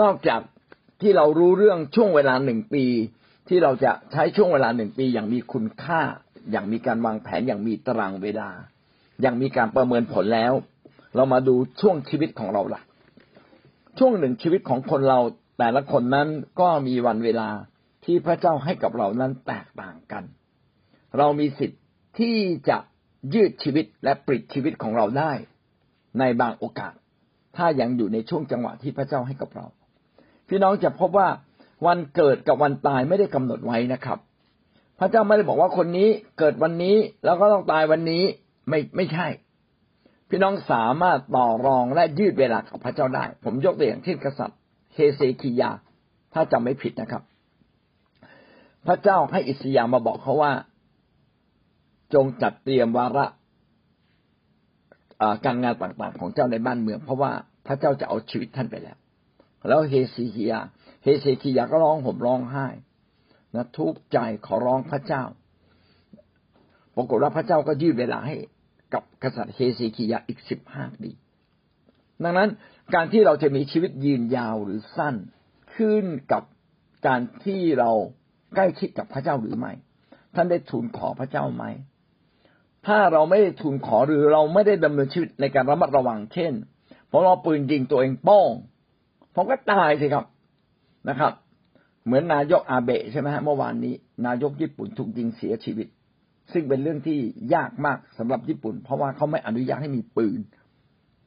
นอกจากที่เรารู้เรื่องช่วงเวลาหนึ่งปี ที่เราจะใช้ช่วงเวลาหนึ่งปีอย่างมีคุณค่า อย่างมีการวางแผนอย่างมีตารางเวลา อย่างมีการประเมินผลแล้ว เรามาดูช่วงชีวิตของเราล่ะ ช่วงหนึ่งชีวิตของคนเราแต่ละคนนั้นก็มีวันเวลาที่พระเจ้าให้กับเรานั้นแตกต่างกัน เรามีสิทธิ์ที่จะยืดชีวิตและปลิดชีวิตของเราได้ ในบางโอกาส ถ้ายังอยู่ในช่วงจังหวะที่พระเจ้าให้กับเรา พี่น้องจะพบว่าวันเกิดกับวันตายไม่ได้กำหนดไว้นะครับ พระเจ้าไม่ได้บอกว่าคนนี้เกิดวันนี้แล้วก็ต้องตายวันนี้ไม่ไม่ใช่ พี่น้องสามารถต่อรองและยืดเวลากับพระเจ้าได้ ผมยกตัวอย่างเช่นกษัตริย์เฮเซคียา ถ้าจำไม่ผิดนะครับ พระเจ้าให้อิสยามาบอกเขาว่า จงจัดเตรียมวาระการงานต่างๆ ของเจ้าในบ้านเมือง เพราะว่าพระเจ้าจะเอาชีวิตท่านไปแล้ว แล้วเฮเซคียาเฮเซคียาก็ร้องห่มร้องไห้นะทุกใจขอร้องพระเจ้าปรากฏว่าพระเจ้าก็ยืดเวลาให้กับกษัตริย์เฮเซคียาอีกสิบห้าปีดังนั้นการที่เราจะมีชีวิตยืนยาวหรือสั้นขึ้นกับการที่เราใกล้ชิดกับพระเจ้าหรือไม่ ท่านได้ทูลขอพระเจ้าไหม ถ้าเราไม่ได้ทูลขอหรือเราไม่ได้ดำเนินชีวิตในการระมัดระวังเช่นพอเราปืนยิงตัวเองป้อง ผมก็ตายสิครับนะครับ เหมือนนายกอาเบะใช่ไหมฮะเมื่อวานนี้ นายกญี่ปุ่นถูกยิงเสียชีวิต ซึ่งเป็นเรื่องที่ยากมากสำหรับญี่ปุ่น เพราะว่าเขาไม่อนุญาตให้มีปืน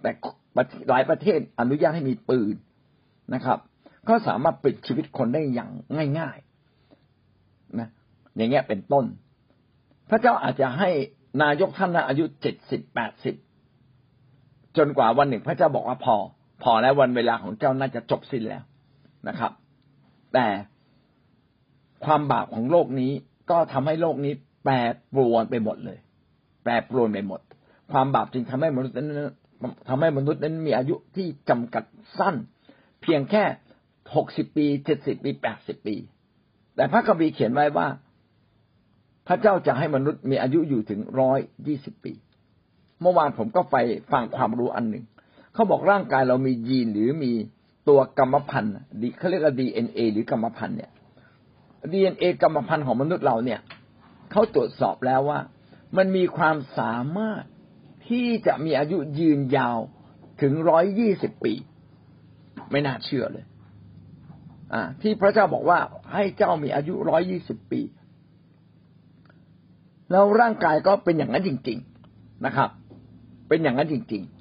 แต่หลายประเทศอนุญาตให้มีปืนนะครับ ก็สามารถปิดชีวิตคนได้อย่างง่ายๆนะอย่างเงี้ยเป็นต้น พระเจ้าอาจจะให้นายกท่านอายุเจ็ดสิบแปดสิบจนกว่าวันหนึ่งพระเจ้าบอกว่าพอ พอแล้ววันเวลาของเจ้าน่าจะจบสิ้นแล้วนะครับ แต่ความบาปของโลกนี้ก็ทำให้โลกนี้แปรปรวนไปหมดเลย แปรปรวนไปหมด ความบาปจึงทำให้มนุษย์นั้นทำให้มนุษย์นั้นมีอายุที่จำกัดสั้น เพียงแค่หกสิบปีเจ็ดสิบปีแปดสิบปี แต่พระคัมภีร์เขียนไว้ว่า พระเจ้าจะให้มนุษย์มีอายุอยู่ถึงร้อยยี่สิบปี เมื่อวานผมก็ไปฟังความรู้อันหนึ่ง เขาบอกร่างกายเรามียีนหรือมีตัวกรรมพันธุ์เขาเรียกว่าดีเอ็นเอหรือกรรมพันธุ์เนี่ยดีเอ็นเอกรรมพันธุ์ของมนุษย์เราเนี่ยเขาตรวจสอบแล้วว่า มันมีความสามารถที่จะมีอายุยืนยาวถึงร้อยยี่สิบปี ไม่น่าเชื่อเลย อ่า ที่พระเจ้าบอกว่าให้เจ้ามีอายุร้อยยี่สิบปี แล้วร่างกายก็เป็นอย่างนั้นจริง ๆนะครับ เป็นอย่างนั้นจริง ๆ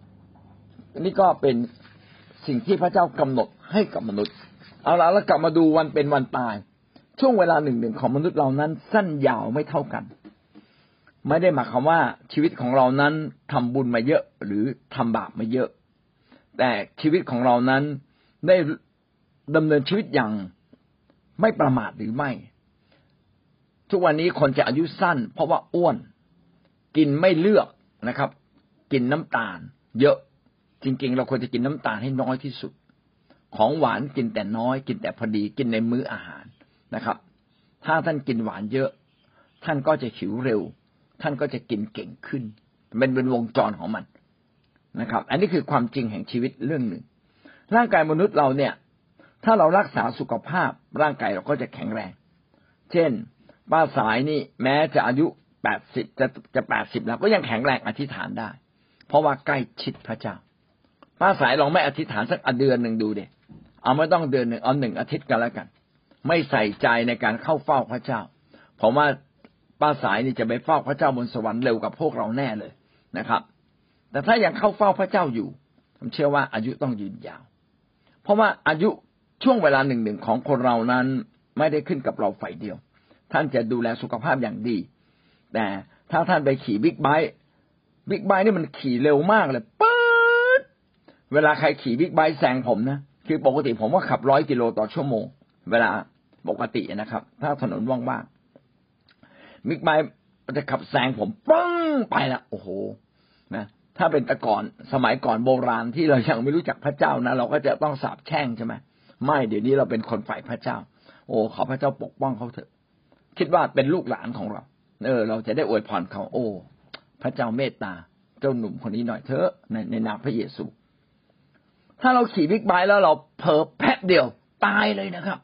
นี่ก็เป็นสิ่งที่พระเจ้ากำหนดให้กับมนุษย์ เอาละแล้วกลับมาดูวันเป็นวันตาย ช่วงเวลาหนึ่งหนึ่งของมนุษย์เรานั้นสั้นยาวไม่เท่ากัน ไม่ได้หมายความว่าชีวิตของเรานั้นทำบุญมาเยอะหรือทำบาปมาเยอะ แต่ชีวิตของเรานั้นได้ดำเนินชีวิตอย่างไม่ประมาทหรือไม่ ทุกวันนี้คนจะอายุสั้น เพราะว่าอ้วน กินไม่เลือกนะครับ กินน้ำตาล เยอะ จริง ๆ เราควรจะกินน้ำตาลให้น้อยที่สุด ของหวานกินแต่น้อย กินแต่พอดีกินในมื้ออาหารนะครับ ถ้าท่านกินหวานเยอะ ท่านก็จะหิวเร็ว ท่านก็จะกินเก่งขึ้นเป็นเป็นวงจรของมันนะครับ อันนี้คือความจริงแห่งชีวิตเรื่องหนึ่ง ร่างกายมนุษย์เราเนี่ย ถ้าเรารักษาสุขภาพร่างกายเราก็จะแข็งแรง เช่น ป้าสายนี่แม้จะอายุแปดสิบจะจะแปดสิบแล้วก็ยังแข็งแรงอธิษฐานได้ เพราะว่าใกล้ชิดพระเจ้า ป้าสายลองไม่อธิษฐานสักเดือนหนึ่งดูเด็เอาไม่ต้องเดือนหนึ่งเอาหนึ่งอาทิตย์กันแล้วกัน ไม่ใส่ใจในการเข้าเฝ้าพระเจ้าผมว่าป้าสายนี่จะไปเฝ้าพระเจ้าบนสวรรค์เร็วกับพวกเราแน่เลยนะครับ แต่ถ้ายังเข้าเฝ้าพระเจ้าอยู่ผมเชื่อว่าอายุต้องยืนยาว เพราะว่าอายุช่วงเวลาหนึ่งหนึ่งของคนเรานั้นไม่ได้ขึ้นกับเราฝ่ายเดียว ท่านจะดูแลสุขภาพอย่างดี แต่ถ้าท่านไปขี่บิ๊กไบค์บิ๊กไบค์นี่มันขี่เร็วมากเลยป๊ เวลาใครขี่บิ๊กไบค์แซงผมนะคือปกติผมว่าขับร้อยกิโลต่อชั่วโมง เวลาปกตินะครับ ถ้าถนนว่างๆมิกไบค์จะขับแซงผมปึ้งไปละโอ้โหนะถ้าเป็นต่ก่อนสมัยก่อนโบราณที่เรายังไม่รู้จักพระเจ้านะเราก็จะต้องสาบแช่งใช่ไหมไม่เดี๋ยวนี้เราเป็นคนฝ่ายพระเจ้า โอ้ขอพระเจ้าปกป้องเขาเถอะ คิดว่าเป็นลูกหลานของเรา เออ เราจะได้อวยพรเขา โอ้ พระเจ้าเมตตาเจ้าหนุ่มคนนี้หน่อยเถอะในในนามพระเยซู ถ้าเราขี่บิ๊กไบค์แล้วเราเผลอแป๊บเดียวตายเลยนะครับ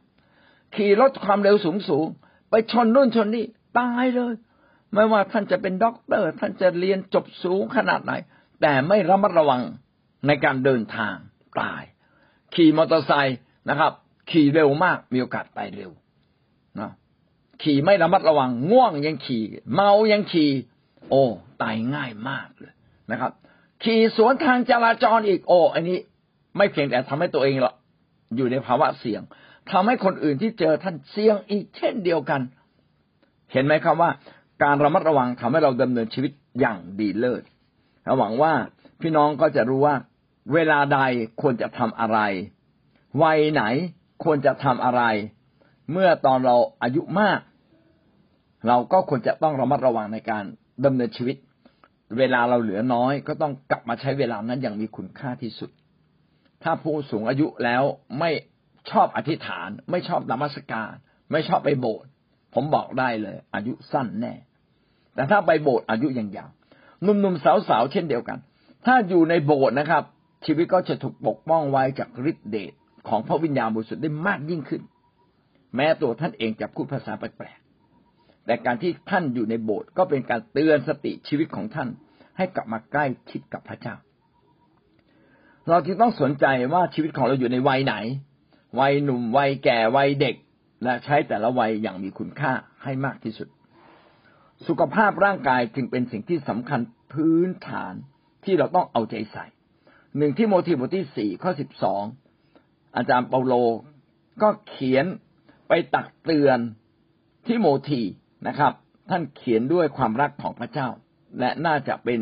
ขี่รถความเร็วสูงสูงไปชนนู่นชนนี่ตายเลย ไม่ว่าท่านจะเป็นด็อกเตอร์ ท่านจะเรียนจบสูงขนาดไหน แต่ไม่ระมัดระวังในการเดินทางตาย ขี่มอเตอร์ไซค์นะครับ ขี่เร็วมากมีโอกาสตายเร็วนะขี่ไม่ระมัดระวังง่วงยังขี่ เมายังขี่ โอ้ตายง่ายมากเลยนะครับ ขี่สวนทางจราจรอีกโอ้อันนี้ ไม่เพียงแต่ทำให้ตัวเองหรอกอยู่ในภาวะเสี่ยงทำให้คนอื่นที่เจอท่านเสี่ยงอีกเช่นเดียวกัน เห็นไหมครับว่า การระมัดระวังทำให้เราดำเนินชีวิตอย่างดีเลิศหวังว่าพี่น้องก็จะรู้ว่า เวลาใดควรจะทำอะไร วัยไหนควรจะทำอะไร เมื่อตอนเราอายุมาก เราก็ควรจะต้องระมัดระวังในการดำเนินชีวิต เวลาเราเหลือน้อย ก็ต้องกลับมาใช้เวลานั้นอย่างมีคุณค่าที่สุด ถ้าผู้สูงอายุแล้วไม่ชอบอธิษฐาน ไม่ชอบนมัสการ ไม่ชอบไปโบสถ์ผมบอกได้เลย อายุสั้นแน่ แต่ถ้าไปโบสถ์อายุยังยาวหนุ่มๆสาวๆเช่นเดียวกัน ถ้าอยู่ในโบสถ์นะครับ ชีวิตก็จะถูกปกป้องไว้จากฤทธิเดชของพระวิญญาณบริสุทธิ์ได้มากยิ่งขึ้น แม้ตัวท่านเองจะพูดภาษาแปลกๆแต่การที่ท่านอยู่ในโบสถ์ก็เป็นการเตือนสติชีวิตของท่าน ให้กลับมาใกล้ชิดกับพระเจ้า เราจึงต้องสนใจว่าชีวิตของเราอยู่ในวัยไหน วัยหนุ่ม วัยแก่ วัยเด็ก และใช้แต่ละวัยอย่างมีคุณค่าให้มากที่สุด สุขภาพร่างกายจึงเป็นสิ่งที่สำคัญพื้นฐานที่เราต้องเอาใจใส่ หนึ่งที่โมทีบทที่สี่ข้อสิบสองอาจารย์เปาโลก็เขียนไปตักเตือนที่โมทีนะครับ ท่านเขียนด้วยความรักของพระเจ้า และน่าจะเป็น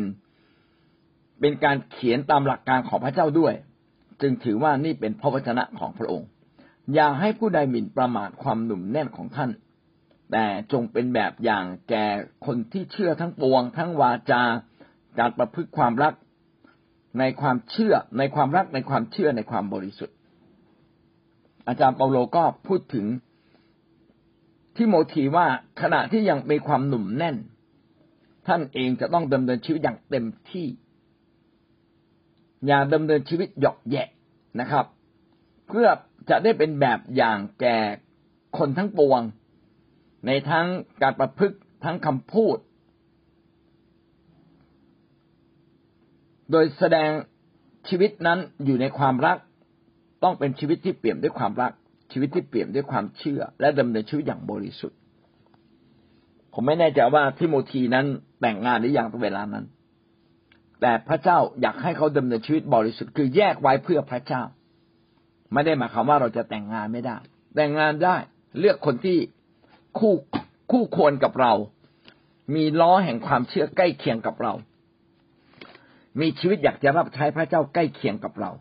เป็นการเขียนตามหลักการของพระเจ้าด้วย จึงถือว่านี่เป็นพระวจนะของพระองค์ อย่าให้ผู้ใดหมิ่นประมาทความหนุ่มแน่นของท่าน แต่จงเป็นแบบอย่างแก่คนที่เชื่อทั้งปวง ทั้งวาจาการประพฤติความรักในความเชื่อในความรักในความเชื่อในความบริสุทธิ์ อาจารย์เปาโลก็พูดถึงที่โมทีว่าขณะที่ยังมีความหนุ่มแน่น ท่านเองจะต้องดำเนินชีวิตอย่างเต็มที่ อย่าดำเนินชีวิตหยอกแยะนะครับ เพื่อจะได้เป็นแบบอย่างแก่คนทั้งปวง ในทั้งการประพฤติทั้งคำพูด โดยแสดงชีวิตนั้นอยู่ในความรัก ต้องเป็นชีวิตที่เปี่ยมด้วยความรัก ชีวิตที่เปี่ยมด้วยความเชื่อ และดำเนินชีวิตอย่างบริสุทธิ์ ผมไม่แน่ใจว่าทิโมธีนั้นแต่งงานหรือยังตอนเวลานั้น แต่พระเจ้าอยากให้เขาดำเนินชีวิตบริสุทธิ์คือแยกไว้เพื่อพระเจ้า ไม่ได้หมายความว่าเราจะแต่งงานไม่ได้ แต่งงานได้เลือกคนที่คู่คู่ควรกับเรา มีล้อแห่งความเชื่อใกล้เคียงกับเรา มีชีวิตอยากจะรับใช้พระเจ้าใกล้เคียงกับเรา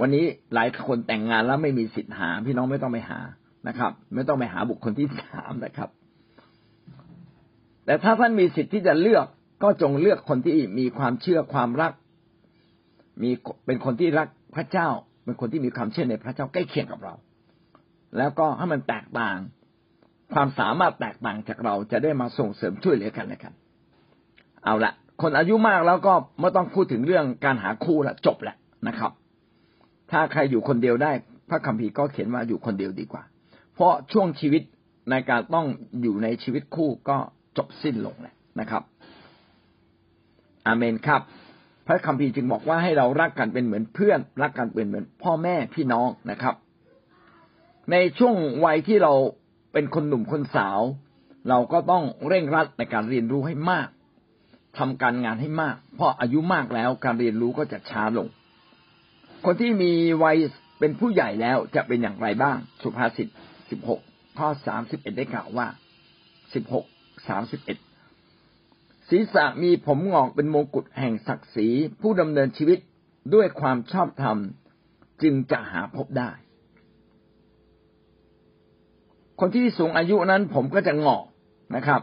วันนี้หลายคนแต่งงานแล้วไม่มีสิทธิ์หา พี่น้องไม่ต้องไปหานะครับ ไม่ต้องไปหาบุคคลที่สามนะครับ แต่ถ้าท่านมีสิทธิ์ที่จะเลือก ก็จงเลือกคนที่มีความเชื่อความรัก มีเป็นคนที่รักพระเจ้า เป็นคนที่มีความเชื่อในพระเจ้าใกล้เคียงกับเรา แล้วก็ให้มันแตกต่าง ความสามารถแตกต่างจากเราจะได้มาส่งเสริมช่วยเหลือกันนะครับ เอาละคนอายุมากแล้วก็ไม่ต้องพูดถึงเรื่องการหาคู่ละจบแหละนะครับ ถ้าใครอยู่คนเดียวได้ พระคัมภีร์ก็เขียนว่าอยู่คนเดียวดีกว่า เพราะช่วงชีวิตในการต้องอยู่ในชีวิตคู่ก็จบสิ้นลงแล้วนะครับ อาเมนครับ พระคัมภีร์จึงบอกว่าให้เรารักกันเป็นเหมือนเพื่อน รักกันเป็นเหมือนพ่อแม่พี่น้องนะครับ ในช่วงวัยที่เราเป็นคนหนุ่มคนสาว เราก็ต้องเร่งรัดในการเรียนรู้ให้มากทำการงานให้มาก เพราะอายุมากแล้วการเรียนรู้ก็จะช้าลง คนที่มีวัยเป็นผู้ใหญ่แล้วจะเป็นอย่างไรบ้าง สุภาษิตสิบหกข้อสามสิบเอ็ดได้กล่าวว่าสิบหกสามสิบเอ็ด ศีรษะมีผมงอกเป็นมงกุฎแห่งศักดิ์ศรีผู้ดำเนินชีวิตด้วยความชอบธรรมจึงจะหาพบได้ คนที่สูงอายุนั้นผมก็จะงอกนะครับ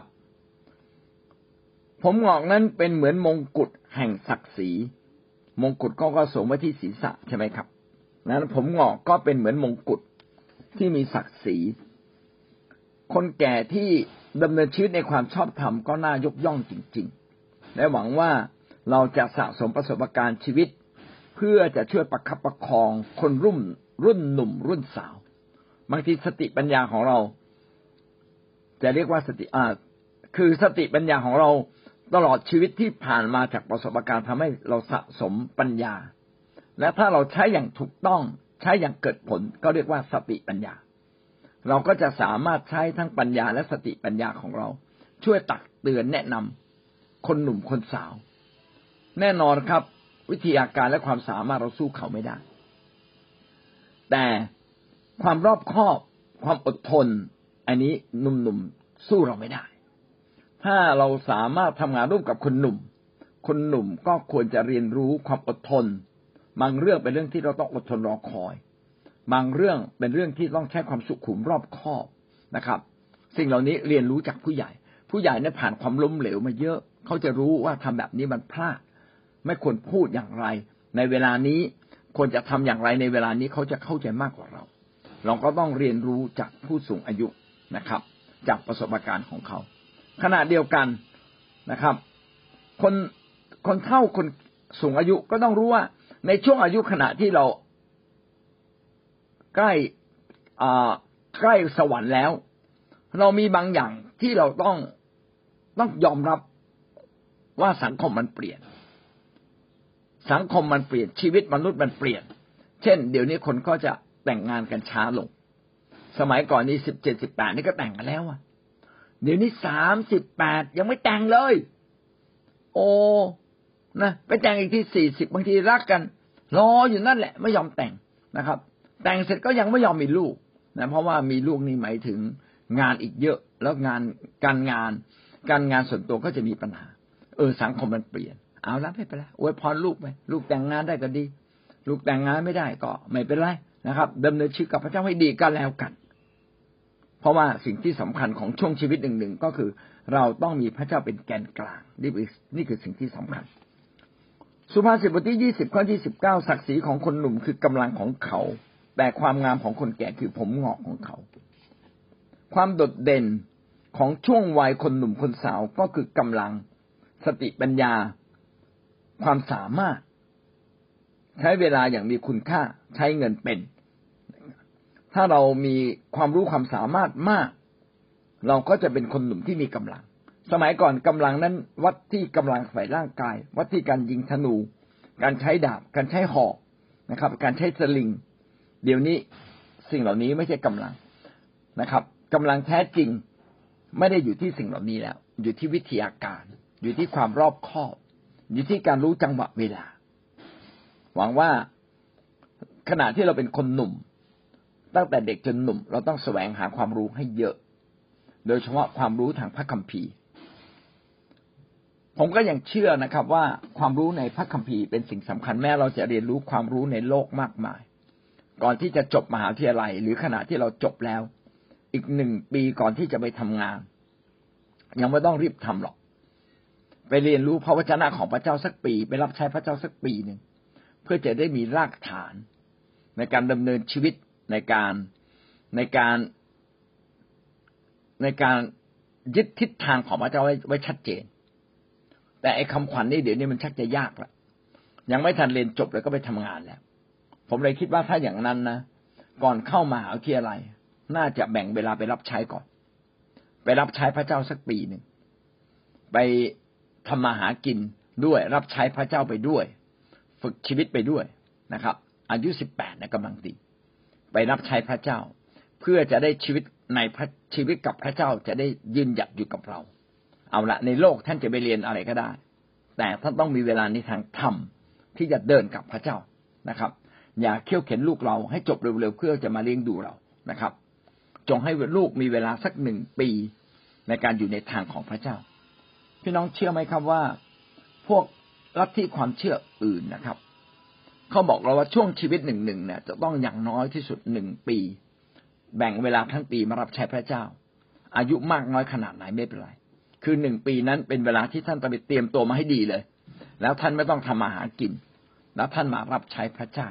ผมงอกนั้นเป็นเหมือนมงกุฎแห่งศักดิ์ศรีมงกุฎก็ก็สวมไว้ที่ศีรษะใช่ไหมครับนั้นผมงอกก็เป็นเหมือนมงกุฎที่มีศักดิ์ศรีคนแก่ที่ ดำเนินชีวิตในความชอบธรรมก็น่ายกย่องจริง ๆ และหวังว่าเราจะสะสมประสบการณ์ชีวิต เพื่อจะช่วยประคับประคองคนรุ่นรุ่นหนุ่มรุ่นสาวบางทีสติปัญญาของเรา จะเรียกว่าสติอ่าคือสติปัญญาของเราตลอดชีวิตที่ผ่านมาจากประสบการณ์ทำให้เราสะสมปัญญา และถ้าเราใช้อย่างถูกต้องใช้อย่างเกิดผลก็เรียกว่าสติปัญญา เราก็จะสามารถใช้ทั้งปัญญาและสติปัญญาของเรา ช่วยตักเตือนแนะนำคนหนุ่มคนสาว แน่นอนครับ วิทยาการและความสามารถเราสู้เขาไม่ได้ แต่ความรอบคอบ ความอดทน อันนี้หนุ่มๆสู้เราไม่ได้ ถ้าเราสามารถทำงานร่วมกับคนหนุ่ม คนหนุ่มก็ควรจะเรียนรู้ความอดทน บางเรื่องเป็นเรื่องที่เราต้องอดทนรอคอย บางเรื่องเป็นเรื่องที่ต้องใช้ความสุขุมรอบคอบนะครับ สิ่งเหล่านี้เรียนรู้จากผู้ใหญ่ ผู้ใหญ่เนี่ยผ่านความล้มเหลวมาเยอะ เขาจะรู้ว่าทำแบบนี้มันพลาด ไม่ควรพูดอย่างไร ในเวลานี้ควรจะทำอย่างไรในเวลานี้เขาจะเข้าใจมากกว่าเรา เราก็ต้องเรียนรู้จากผู้สูงอายุนะครับ จากประสบการณ์ของเขา ขณะเดียวกันนะครับ คนคนเฒ่าคนสูงอายุก็ต้องรู้ว่าในช่วงอายุขณะที่เรา ใกล้ใกล้สวรรค์แล้ว เรามีบางอย่างที่เราต้องต้องยอมรับว่าสังคมมันเปลี่ยน สังคมมันเปลี่ยนชีวิตมนุษย์มันเปลี่ยน เช่น เดี๋ยวนี้คนก็จะแต่งงานกันช้าลง สมัยก่อนนี้สิบเจ็ดสิบแปดนี่ก็แต่งกันแล้วอะเดี๋ยวนี้สามสิบแปดยังไม่แต่งเลย โอ้นะไปแต่งอีกที่สี่สิบบางทีรักกัน รออยู่นั่นแหละ ไม่ยอมแต่งนะครับ แต่งเสร็จก็ยังไม่ยอมมีลูกนะเพราะว่ามีลูกนี่หมายถึงงานอีกเยอะ แล้วงานการงาน การงานส่วนตัวก็จะมีปัญหา เออสังคมมันเปลี่ยน เอาละไม่เป็นไรอวยพรลูกไปลูกแต่งงานได้ก็ดี ลูกแต่งงานไม่ได้ก็ไม่เป็นไรนะครับดำเนินชีวิตกับพระเจ้าให้ดีกันแล้วกัน เพราะว่าสิ่งที่สำคัญของช่วงชีวิตหนึ่งๆก็คือ เราต้องมีพระเจ้าเป็นแกนกลางนี่คือนี่คือสิ่งที่สำคัญสุภาษิตบทที่ยี่สิบข้อที่สิบเก้าศักดิ์ศรีของคนหนุ่มคือกำลังของเขา แต่ความงามของคนแก่คือผมงอกของเขา ความโดดเด่นของช่วงวัยคนหนุ่มคนสาวก็คือกำลังสติปัญญา ความสามารถ ใช้เวลาอย่างมีคุณค่าใช้เงินเป็น ถ้าเรามีความรู้ความสามารถมาก เราก็จะเป็นคนหนุ่มที่มีกำลัง สมัยก่อนกำลังนั้น วัดที่กำลังฝ่ายร่างกาย วัดที่การยิงธนู การใช้ดาบ การใช้หอกนะครับ การใช้สลิง เดี๋ยวนี้สิ่งเหล่านี้ไม่ใช่กำลังนะครับกำลังแท้จริงไม่ได้อยู่ที่สิ่งเหล่านี้แล้ว อยู่ที่วิทยาการ อยู่ที่ความรอบคอบ อยู่ที่การรู้จังหวะเวลา หวังว่าขณะที่เราเป็นคนหนุ่ม ตั้งแต่เด็กจนหนุ่ม เราต้องแสวงหาความรู้ให้เยอะ โดยเฉพาะความรู้ทางพระคัมภีร์ ผมก็ยังเชื่อนะครับว่าความรู้ในพระคัมภีร์เป็นสิ่งสำคัญแม้เราจะเรียนรู้ความรู้ในโลกมากมาย ก่อนที่จะจบมหาวิทยาลัย หรือขณะที่เราจบแล้ว อีกหนึ่งปีก่อนที่จะไปทำงาน ยังไม่ต้องรีบทำหรอก ไปเรียนรู้พระวจนะของพระเจ้าสักปี ไปรับใช้พระเจ้าสักปีหนึ่งเพื่อจะได้มีรากฐาน ในการดำเนินชีวิตในการในการในการยึดทิศทางของพระเจ้าไว้ไว้ชัดเจน แต่ไอ้คำขวัญนี่เดี๋ยวนี้มันชักจะยากละยังไม่ทันเรียนจบเลยก็ไปทำงานแล้ว ผมเลยคิดว่าถ้าอย่างนั้นนะก่อนเข้ามาเอาที่อะไรน่าจะแบ่งเวลาไปรับใช้ก่อน ไปรับใช้พระเจ้าสักปีหนึ่งไปทำมาหากินด้วย รับใช้พระเจ้าไปด้วย ฝึกชีวิตไปด้วยนะครับ อายุสิบแปดนะกำลังดีไปรับใช้พระเจ้า เพื่อจะได้ชีวิตในพระชีวิตกับพระเจ้าจะได้ยืนหยัดอยู่กับเรา เอาละในโลกท่านจะไปเรียนอะไรก็ได้ แต่ท่านต้องมีเวลาในทางธรรมที่จะเดินกับพระเจ้านะครับ อย่าเคี่ยวเข็นลูกเราให้จบเร็วๆเพื่อจะมาเลี้ยงดูเรานะครับ จงให้ลูกมีเวลาสักหนึ่งปีในการอยู่ในทางของพระเจ้า พี่น้องเชื่อไหมครับว่า พวกลัทธิความเชื่ออื่นนะครับ เขาบอกเราว่าช่วงชีวิตหนึ่งหนึ่งเนี่ยจะต้องอย่างน้อยที่สุดหนึ่งปี แบ่งเวลาทั้งปีมารับใช้พระเจ้า อายุมากน้อยขนาดไหนไม่เป็นไร คือหนึ่งปีนั้นเป็นเวลาที่ท่านต้องไปเตรียมตัวมาให้ดีเลย แล้วท่านไม่ต้องทำมาหากิน แล้วท่านมารับใช้พระเจ้า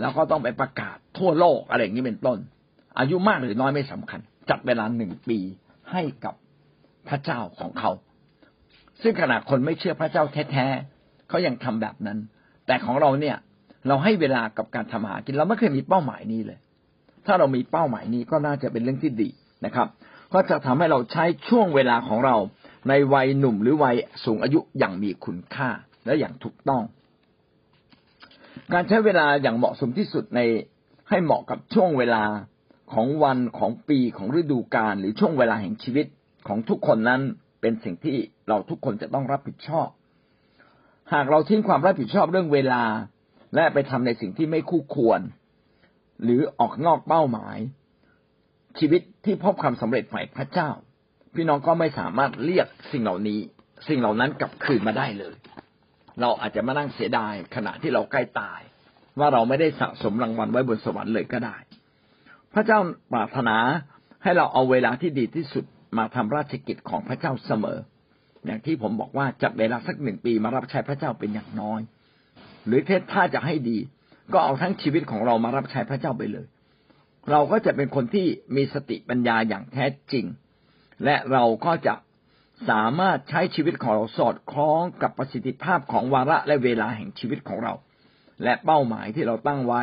แล้วก็ต้องไปประกาศทั่วโลกอะไรอย่างนี้เป็นต้น อายุมากหรือน้อยไม่สำคัญ จัดเวลาหนึ่งปีให้กับพระเจ้าของเขา ซึ่งขณะคนไม่เชื่อพระเจ้าแท้ๆเขายังทำแบบนั้น แต่ของเราเนี่ย เราให้เวลากับการทำหากินเราไม่เคยมีเป้าหมายนี้เลย ถ้าเรามีเป้าหมายนี้ก็น่าจะเป็นเรื่องที่ดีนะครับ ก็จะทำให้เราใช้ช่วงเวลาของเราในวัยหนุ่มหรือวัยสูงอายุอย่างมีคุณค่าและอย่างถูกต้อง การใช้เวลาอย่างเหมาะสมที่สุดในให้เหมาะกับช่วงเวลาของวันของปีของฤดูกาลหรือช่วงเวลาแห่งชีวิตของทุกคนนั้นเป็นสิ่งที่เราทุกคนจะต้องรับผิดชอบ หากเราทิ้งความรับผิดชอบเรื่องเวลา และไปทำในสิ่งที่ไม่คู่ควร หรือออกนอกเป้าหมาย ชีวิตที่พบความสำเร็จฝ่ายพระเจ้า พี่น้องก็ไม่สามารถเรียกสิ่งเหล่านี้ สิ่งเหล่านั้นกลับคืนมาได้เลย เราอาจจะมานั่งเสียดายขณะที่เราใกล้ตาย ว่าเราไม่ได้สะสมรางวัลไว้บนสวรรค์เลยก็ได้ พระเจ้าปรารถนาให้เราเอาเวลาที่ดีที่สุดมาทำราชกิจของพระเจ้าเสมอ อย่างที่ผมบอกว่าจัดเวลาสักหนึ่งปีมารับใช้พระเจ้าเป็นอย่างน้อย หรือถ้าจะให้ดี ก็เอาทั้งชีวิตของเรามารับใช้พระเจ้าไปเลย เราก็จะเป็นคนที่มีสติปัญญาอย่างแท้จริง และเราก็จะ สามารถใช้ชีวิตของเราสอดคล้องกับประสิทธิภาพของวาระและเวลาแห่งชีวิตของเรา และเป้าหมายที่เราตั้งไว้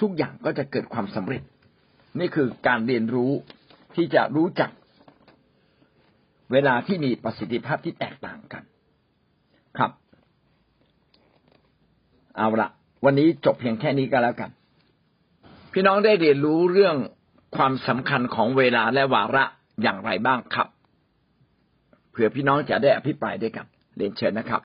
ทุกอย่างก็จะเกิดความสำเร็จ นี่คือการเรียนรู้ที่จะรู้จัก เวลาที่มีประสิทธิภาพที่แตกต่างกัน ครับ เอาละวันนี้จบเพียงแค่นี้ก็แล้วกัน พี่น้องได้เรียนรู้เรื่องความสำคัญของเวลาและวาระอย่างไรบ้างครับ เผื่อพี่น้องจะได้อภิปรายด้วยกันเรียนเชิญนะครับ